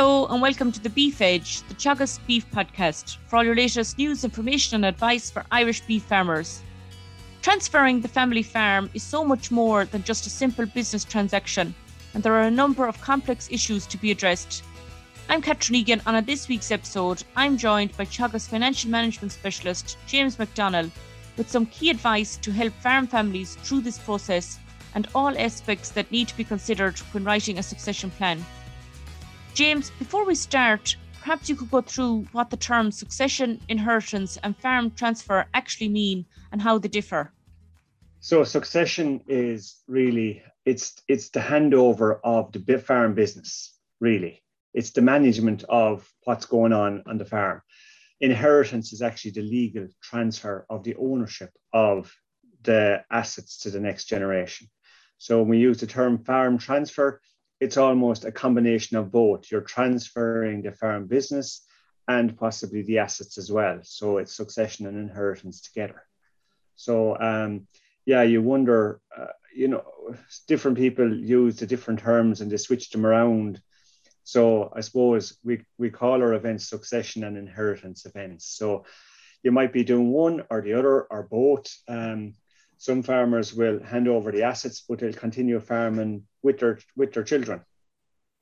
Hello and welcome to the Beef Edge, the Teagasc Beef Podcast, for all your latest news, information, and advice for Irish beef farmers. Transferring the family farm is so much more than just a simple business transaction, and there are a number of complex issues to be addressed. I'm Catherine Egan, and on this week's episode, I'm joined by Teagasc Financial Management Specialist James McDonnell with some key advice to help farm families through this process and all aspects that need to be considered when writing a succession plan. James, before we start, perhaps you could go through what the terms succession, inheritance, and farm transfer actually mean and how they differ. So succession is really it's it's the handover of the farm business, really. It's the management of what's going on on the farm. Inheritance is actually the legal transfer of the ownership of the assets to the next generation. So when we use the term farm transfer, it's almost a combination of both. You're transferring the farm business and possibly the assets as well. So it's succession and inheritance together. So um, yeah, you wonder, uh, you know, different people use the different terms and they switch them around. So I suppose we, we call our events succession and inheritance events. So you might be doing one or the other or both. Um, some farmers will hand over the assets, but they'll continue farming with their with their children.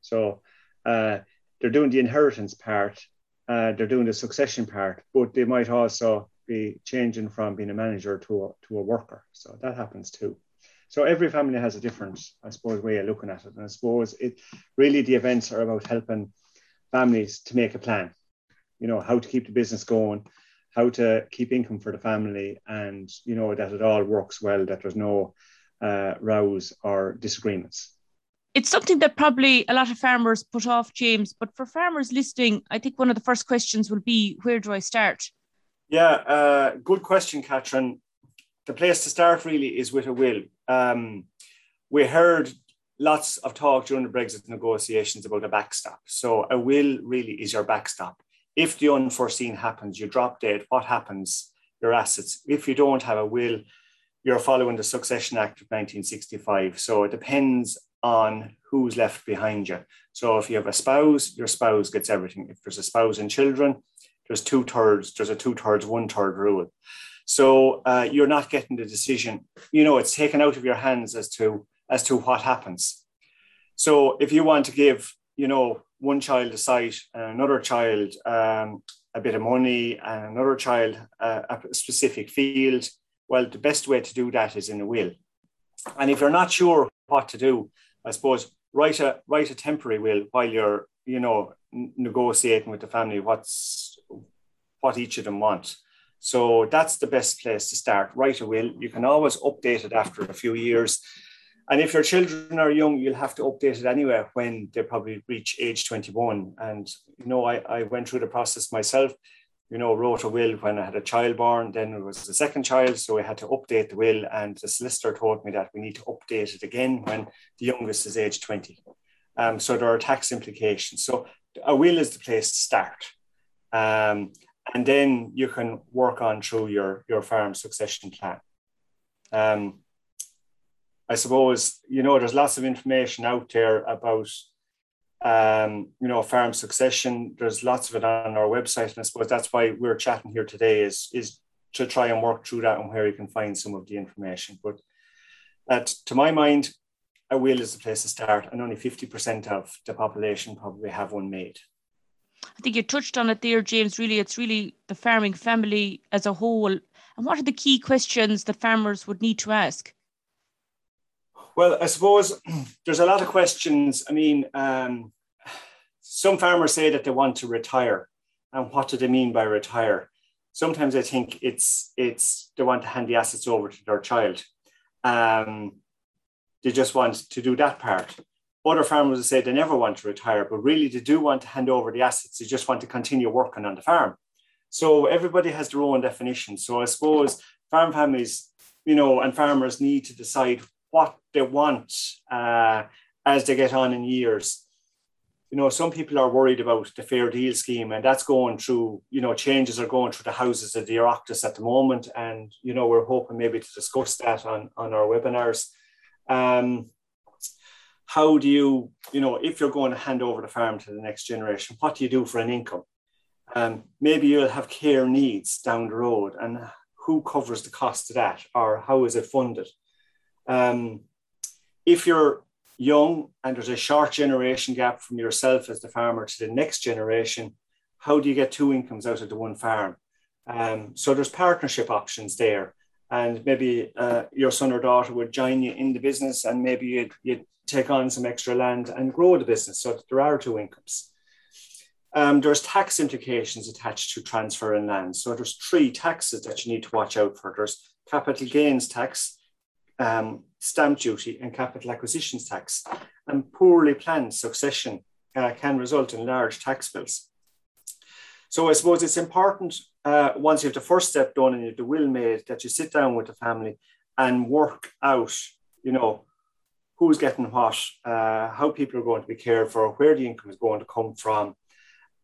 So uh, they're doing the inheritance part, uh, they're doing the succession part, but they might also be changing from being a manager to a, to a worker. So that happens too. So every family has a different, I suppose, way of looking at it. And I suppose it really the events are about helping families to make a plan. You know how to keep the business going, how to keep income for the family. And you know that it all works well that there's no uh, rows or disagreements. It's something that probably a lot of farmers put off james. But for farmers listening i think one of the first questions will be where do i start? Yeah uh, good question Catherine. the place to start really is with a will. Um, we heard lots of talk during the brexit negotiations about a backstop. So a will really is your backstop if the unforeseen happens, you drop dead, what happens? Your assets. If you don't have a will, you're following the Succession Act of 1965. So it depends on who's left behind you. So if you have a spouse, your spouse gets everything. If there's a spouse and children, there's two thirds, there's a two thirds, one third rule. So uh, you're not getting the decision. You know, it's taken out of your hands as to as to what happens. So if you want to give, you know, one child a site and another child um, a bit of money and another child uh, a specific field, well, the best way to do that is in a will. And if you're not sure what to do, I suppose write a write a temporary will while you're you know negotiating with the family what's what each of them want. So that's the best place to start. Write a will. You can always update it after a few years and if your children are young, you'll have to update it anyway when they probably reach age 21. And, you know, I, I went through the process myself, you know, wrote a will when I had a child born, then it was the second child. So I had to update the will. And the solicitor told me that we need to update it again when the youngest is age 20. Um, so there are tax implications. So a will is the place to start. Um, and then you can work on through your, your farm succession plan. Um, I suppose, you know, there's lots of information out there about, um, you know, farm succession. There's lots of it on our website. And I suppose that's why we're chatting here today is, is to try and work through that and where you can find some of the information. But at, to my mind, a will is the place to start, and only 50% of the population probably have one made. I think you touched on it there, James. Really, it's really the farming family as a whole. And what are the key questions that farmers would need to ask? Well, I suppose there's a lot of questions. I mean, um, some farmers say that they want to retire, and what do they mean by retire? Sometimes I think it's it's they want to hand the assets over to their child. Um, they just want to do that part. Other farmers will say they never want to retire, but really they do want to hand over the assets. They just want to continue working on the farm. So everybody has their own definition. So I suppose farm families, you know, and farmers need to decide what they want uh, as they get on in years. You know, some people are worried about the fair deal scheme, and that's going through, you know, changes are going through the houses of the Oireachtas at the moment. And, you know, we're hoping maybe to discuss that on, on our webinars. Um, how do you, you know, if you're going to hand over the farm to the next generation, what do you do for an income? Um, maybe you'll have care needs down the road, and who covers the cost of that, or how is it funded? Um, if you're young and there's a short generation gap from yourself as the farmer to the next generation, how do you get two incomes out of the one farm? Um, so there's partnership options there. And maybe uh, your son or daughter would join you in the business and maybe you'd, you'd take on some extra land and grow the business so that there are two incomes. Um, there's tax implications attached to transferring land. So there's three taxes that you need to watch out for. There's capital gains tax, um, stamp duty, and capital acquisitions tax. And poorly planned succession uh, can result in large tax bills. So I suppose it's important uh, once you have the first step done and you have the will made that you sit down with the family and work out, you know, who's getting what, uh, how people are going to be cared for, where the income is going to come from.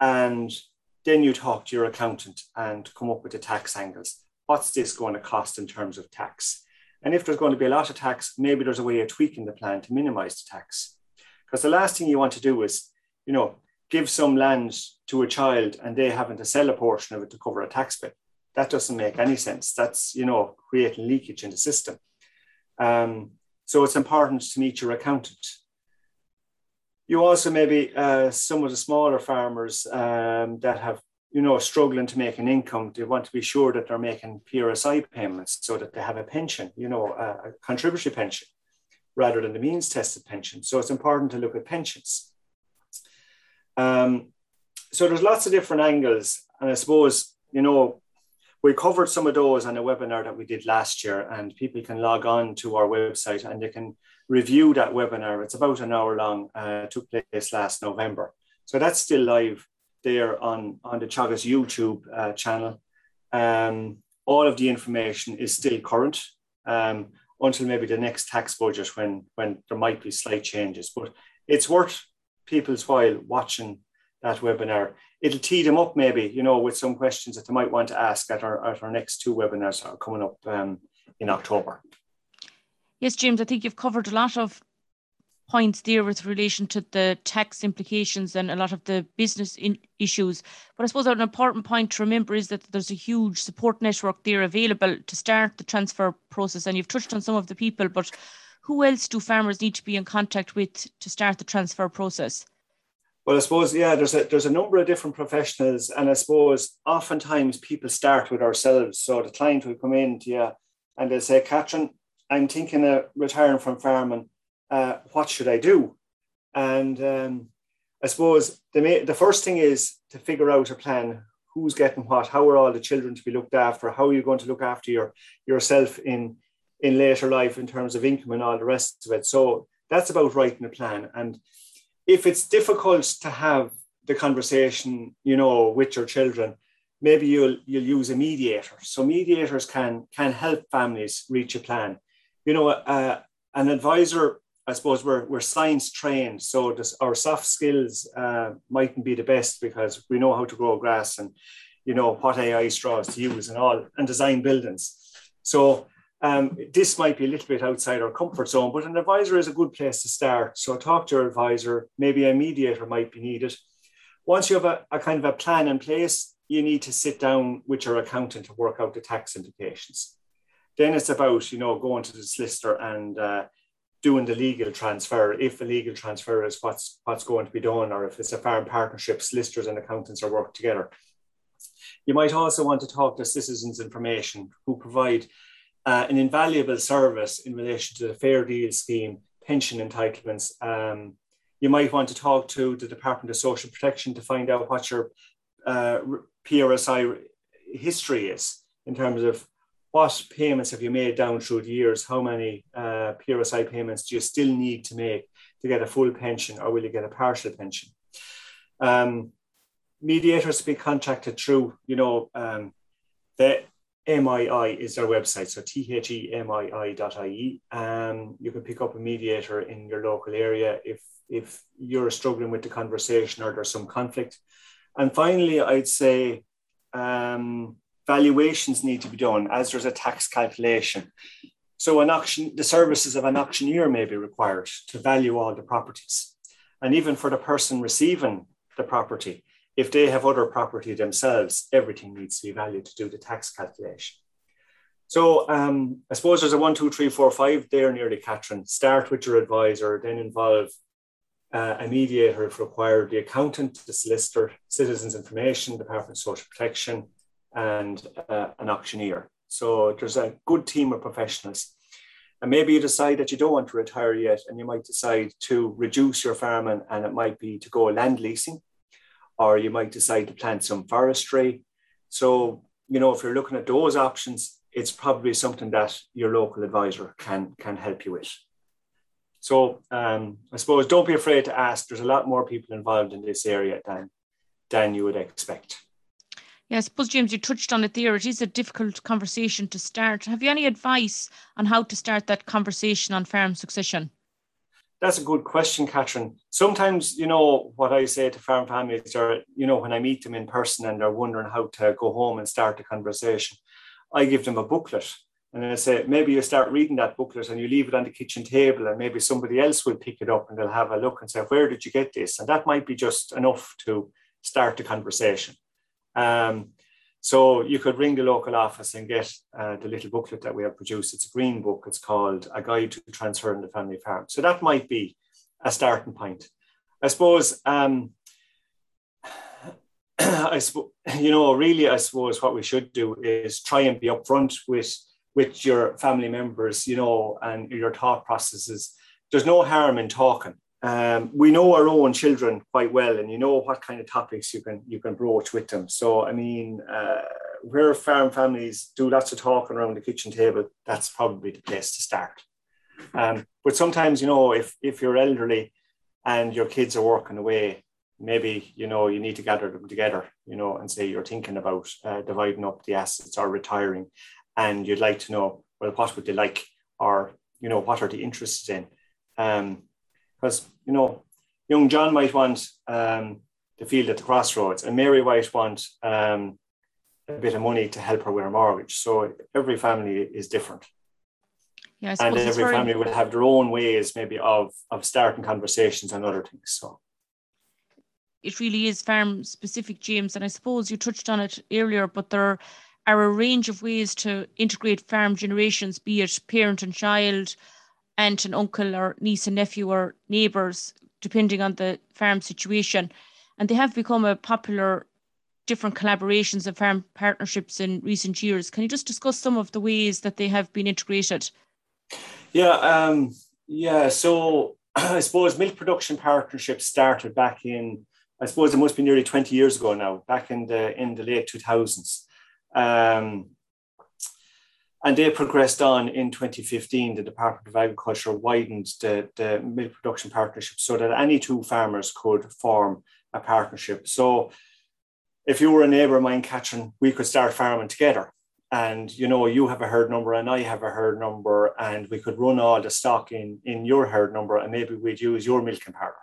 And then you talk to your accountant and come up with the tax angles. What's this going to cost in terms of tax? And if there's going to be a lot of tax, maybe there's a way of tweaking the plan to minimize the tax. Because the last thing you want to do is, you know, give some land to a child and they having to sell a portion of it to cover a tax bill. That doesn't make any sense. That's, you know, creating leakage in the system. Um, so it's important to meet your accountant. You also maybe uh, some of the smaller farmers um, that have, you know, struggling to make an income, they want to be sure that they're making PRSI payments so that they have a pension, you know, a, a contributory pension rather than the means tested pension. So it's important to look at pensions. Um, so there's lots of different angles. And I suppose, you know, we covered some of those on a webinar that we did last year, and people can log on to our website and they can review that webinar. It's about an hour long, uh, took place last November. So that's still live there on, on the Teagasc YouTube uh, channel. Um, all of the information is still current um, until maybe the next tax budget when, when there might be slight changes. But it's worth people's while watching that webinar it'll tee them up maybe, you know, with some questions that they might want to ask at our, at our next two webinars that are coming up um, in October. Yes, James, I think you've covered a lot of points there with relation to the tax implications and a lot of the business issues. But I suppose an important point to remember is that there's a huge support network there available to start the transfer process. And you've touched on some of the people, but who else do farmers need to be in contact with to start the transfer process? Well, I suppose yeah, there's a there's a number of different professionals, and I suppose oftentimes people start with ourselves. So the client will come in to you, and they'll say, "Catherine, I'm thinking of retiring from farming. Uh, what should I do?" And um, I suppose the ma- the first thing is to figure out a plan. Who's getting what? How are all the children to be looked after? How are you going to look after your yourself in in later life in terms of income and all the rest of it? So that's about writing a plan and if it's difficult to have the conversation, you know, with your children, maybe you'll you'll use a mediator. So mediators can can help families reach a plan. You know, uh, an advisor, I suppose, we're we're science trained, so this, our soft skills uh, mightn't be the best because we know how to grow grass and you know what AI straws to use and all and design buildings. So um, this might be a little bit outside our comfort zone, but an advisor is a good place to start. So talk to your advisor, maybe a mediator might be needed. Once you have a, a kind of a plan in place, you need to sit down with your accountant to work out the tax implications. Then it's about, you know, going to the solicitor and uh, doing the legal transfer. If a legal transfer is what's what's going to be done, or if it's a farm partnership, solicitors and accountants are work together. You might also want to talk to citizens information who provide uh, an invaluable service in relation to the fair deal scheme, pension entitlements. Um, you might want to talk to the Department of Social Protection to find out what your uh, PRSI history is in terms of what payments have you made down through the years? How many uh, PRSI payments do you still need to make to get a full pension or will you get a partial pension? Um, mediators to be contacted through, you know, um, the MII is their website, so themii.ie. Um, you can pick up a mediator in your local area if, if you're struggling with the conversation or there's some conflict. And finally, I'd say um, valuations need to be done as there's a tax calculation. So an auction, the services of an auctioneer may be required to value all the properties. And even for the person receiving the property, if they have other property themselves, everything needs to be valued to do the tax calculation. So um, I suppose there's a one, two, three, four, five there nearly, Catherine. Start with your advisor, then involve uh, a mediator if required, the accountant, the solicitor, citizens information, Department of Social Protection, and uh, an auctioneer. So there's a good team of professionals. And maybe you decide that you don't want to retire yet, and you might decide to reduce your farming, and it might be to go land leasing, or you might decide to plant some forestry. So, you know, if you're looking at those options, it's probably something that your local advisor can, can help you with. So um, I suppose don't be afraid to ask. There's a lot more people involved in this area than, than you would expect. Yeah, I suppose, James, you touched on it there. It is a difficult conversation to start. Have you any advice on how to start that conversation on farm succession? That's a good question, Catherine. Sometimes, you know, what I say to farm families are, you know, when I meet them in person and they're wondering how to go home and start the conversation, I give them a booklet and I say, maybe you start reading that booklet and you leave it on the kitchen table, and maybe somebody else will pick it up and they'll have a look and say, Where did you get this? And that might be just enough to start the conversation. Um, so you could ring the local office and get uh, the little booklet that we have produced. It's a green book. It's called A Guide to Transferring the Family Farm. So that might be a starting point. I suppose, um, I suppose, you know, really, I suppose what we should do is try and be upfront with with your family members, you know, and your thought processes. There's no harm in talking um, we know our own children quite well, and you know what kind of topics you can you can broach with them. So, I mean, uh, where farm families do lots of talking around the kitchen table, that's probably the place to start. Um, but sometimes, you know, if if you're elderly and your kids are working away, maybe you know you need to gather them together, you know, and say you're thinking about uh, dividing up the assets or retiring, and you'd like to know well what would they like, or you know what are the interests in. Um, because you know, young John might want um, the field at the crossroads, and Mary might want um, a bit of money to help her with her mortgage. So every family is different. Yeah, and every very... family will have their own ways, maybe of of starting conversations and other things. So it really is farm specific, James. And I suppose you touched on it earlier, but there are a range of ways to integrate farm generations, be it parent and child, aunt and uncle or niece and nephew or neighbours, depending on the farm situation. And they have become a popular different collaborations and farm partnerships in recent years. Can you just discuss some of the ways that they have been integrated? Yeah, um, yeah. So I suppose milk production partnerships started back in, I suppose it must be nearly 20 years ago now, back in the in the late 2000s. Um, and they progressed on in 2015. The Department of Agriculture widened the, the milk production partnership so that any two farmers could form a partnership. So if you were a neighbour of mine, Catherine, we could start farming together. And you know, you have a herd number and I have a herd number, and we could run all the stock in, in your herd number, and maybe we'd use your milking parlour.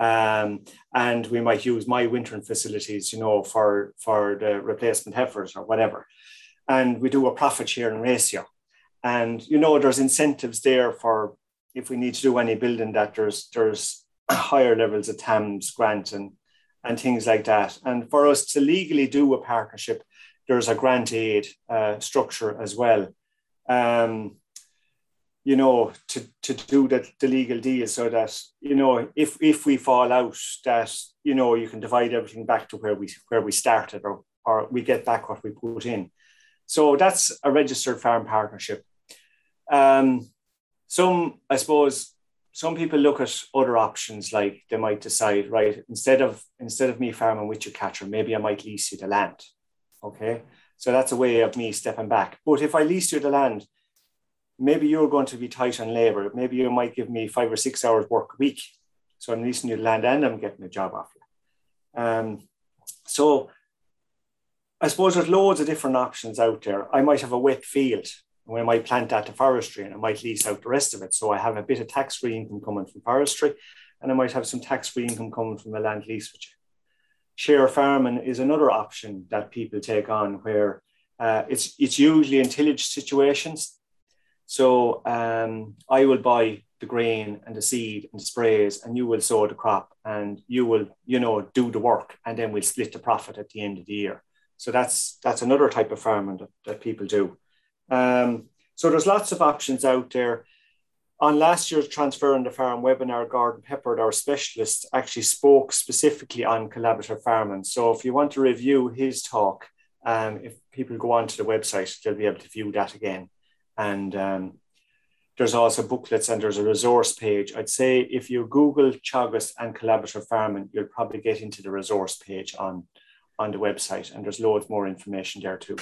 Um, and we might use my wintering facilities, you know, for, for the replacement heifers or whatever and we do a profit sharing ratio. And you know, there's incentives there for if we need to do any building that there's there's higher levels of TAMS grant and and things like that. And for us to legally do a partnership, there's a grant aid uh, structure as well. Um, you know, to, to do the, the legal deal so that, you know, if if we fall out, that, you know, you can divide everything back to where we where we started or or we get back what we put in. So that's a registered farm partnership. Um, some, I suppose, some people look at other options like they might decide, right, instead of instead of me farming with you, Catherine, maybe I might lease you the land. Okay. So that's a way of me stepping back. But if I lease you the land, maybe you're going to be tight on labor. Maybe you might give me five or six hours work a week. So I'm leasing you the land and I'm getting a job off you. Um, so I suppose there's loads of different options out there. I might have a wet field and we might plant that to forestry and I might lease out the rest of it. So I have a bit of tax free income coming from forestry and I might have some tax free income coming from a land lease you. Share farming is another option that people take on where uh, it's, it's usually in tillage situations. So um, I will buy the grain and the seed and the sprays, and you will sow the crop, and you will, you know, do the work, and then we'll split the profit at the end of the year. So that's that's another type of farming that, that people do. Um, so there's lots of options out there. On last year's Transferring the Farm webinar, Gordon Peppard, our specialist, actually spoke specifically on collaborative farming. So if you want to review his talk, um, if people go onto the website, they'll be able to view that again. And um, there's also booklets and there's a resource page. I'd say if you Google Teagasc and collaborative farming, you'll probably get into the resource page on, on the website, and there's loads more information there too.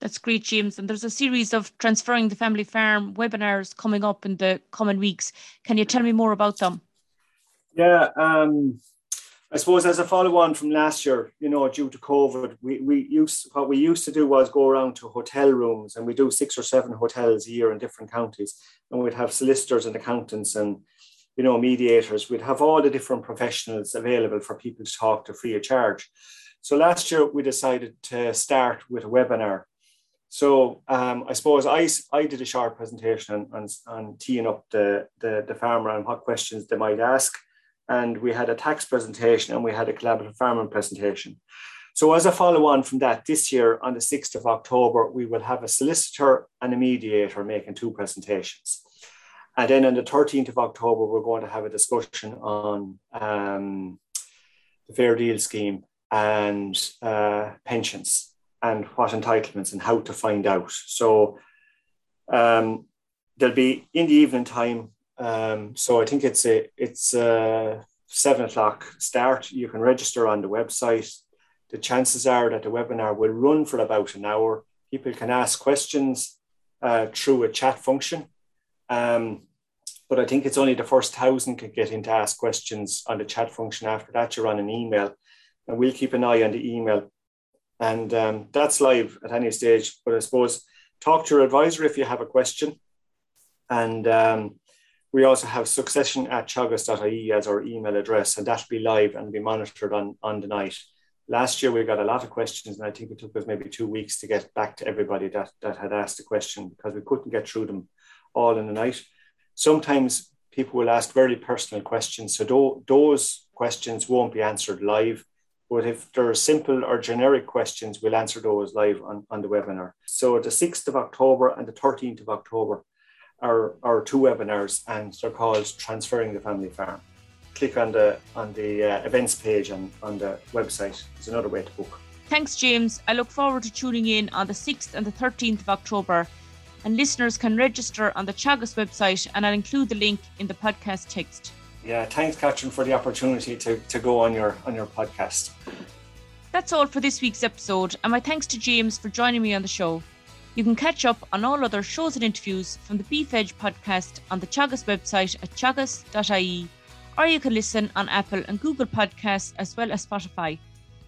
That's great, James. And there's a series of transferring the family farm webinars coming up in the coming weeks. Can you tell me more about them? Yeah, um, I suppose as a follow on from last year, you know, due to COVID, we, we used what we used to do was go around to hotel rooms and we do six or seven hotels a year in different counties. And we'd have solicitors and accountants and, you know, mediators. We'd have all the different professionals available for people to talk to free of charge. So last year we decided to start with a webinar. So um, I suppose I, I did a short presentation on, on, teeing up the, the, the farmer and what questions they might ask and we had a tax presentation and we had a collaborative farming presentation. So as a follow on from that, this year on the 6th of October, we will have a solicitor and a mediator making two presentations. And then on the 13th of October, we're going to have a discussion on um, the Fair Deal Scheme and uh, pensions and what entitlements and how to find out. So um, there'll be in the evening time um, so I think it's a it's a seven o'clock start. You can register on the website. The chances are that the webinar will run for about an hour. People can ask questions uh, through a chat function. Um, but I think it's only the first thousand can get in to ask questions on the chat function. After that, you're on an email, and we'll keep an eye on the email. And um, that's live at any stage. But I suppose talk to your advisor if you have a question. And um, we also have succession at teagasc.ie as our email address, and that'll be live and be monitored on, on the night. Last year, we got a lot of questions, and I think it took us maybe two weeks to get back to everybody that, that had asked a question because we couldn't get through them all in the night. Sometimes people will ask very personal questions, so do, those questions won't be answered live. But if there are simple or generic questions, we'll answer those live on, on the webinar. So the 6th of October and the 13th of October are, our two webinars and they're called Transferring the Family Farm. Click on the on the uh, events page on, on the website. It's another way to book. Thanks, James. I look forward to tuning in on the 6th and the 13th of October. And listeners can register on the Teagasc website, and I'll include the link in the podcast text. Yeah, thanks, Catherine, for the opportunity to, to go on your on your podcast. That's all for this week's episode, and my thanks to James for joining me on the show. You can catch up on all other shows and interviews from the Beef Edge podcast on the Teagasc website at teagasc.ie, or you can listen on Apple and Google Podcasts as well as Spotify.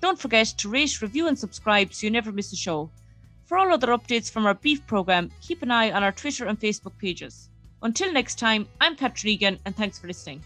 Don't forget to rate, review, and subscribe so you never miss a show. For all other updates from our beef programme, keep an eye on our Twitter and Facebook pages. Until next time, I'm Catherine Egan, and thanks for listening.